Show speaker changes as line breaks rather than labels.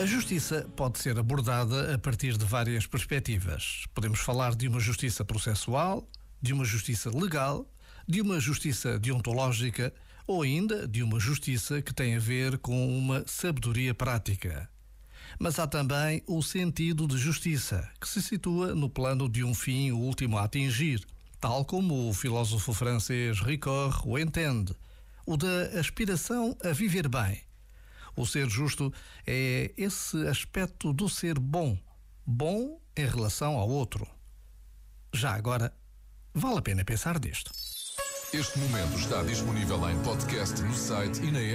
A justiça pode ser abordada a partir de várias perspectivas. Podemos falar de uma justiça processual, de uma justiça legal, de uma justiça deontológica ou ainda de uma justiça que tem a ver com uma sabedoria prática. Mas há também o sentido de justiça, que se situa no plano de um fim último a atingir, tal como o filósofo francês Ricord o entende, o da aspiração a viver bem o ser justo é esse aspecto do ser bom, bom em relação ao outro. Já agora, vale a pena pensar nisto.
Este momento está disponível em podcast no site e na app.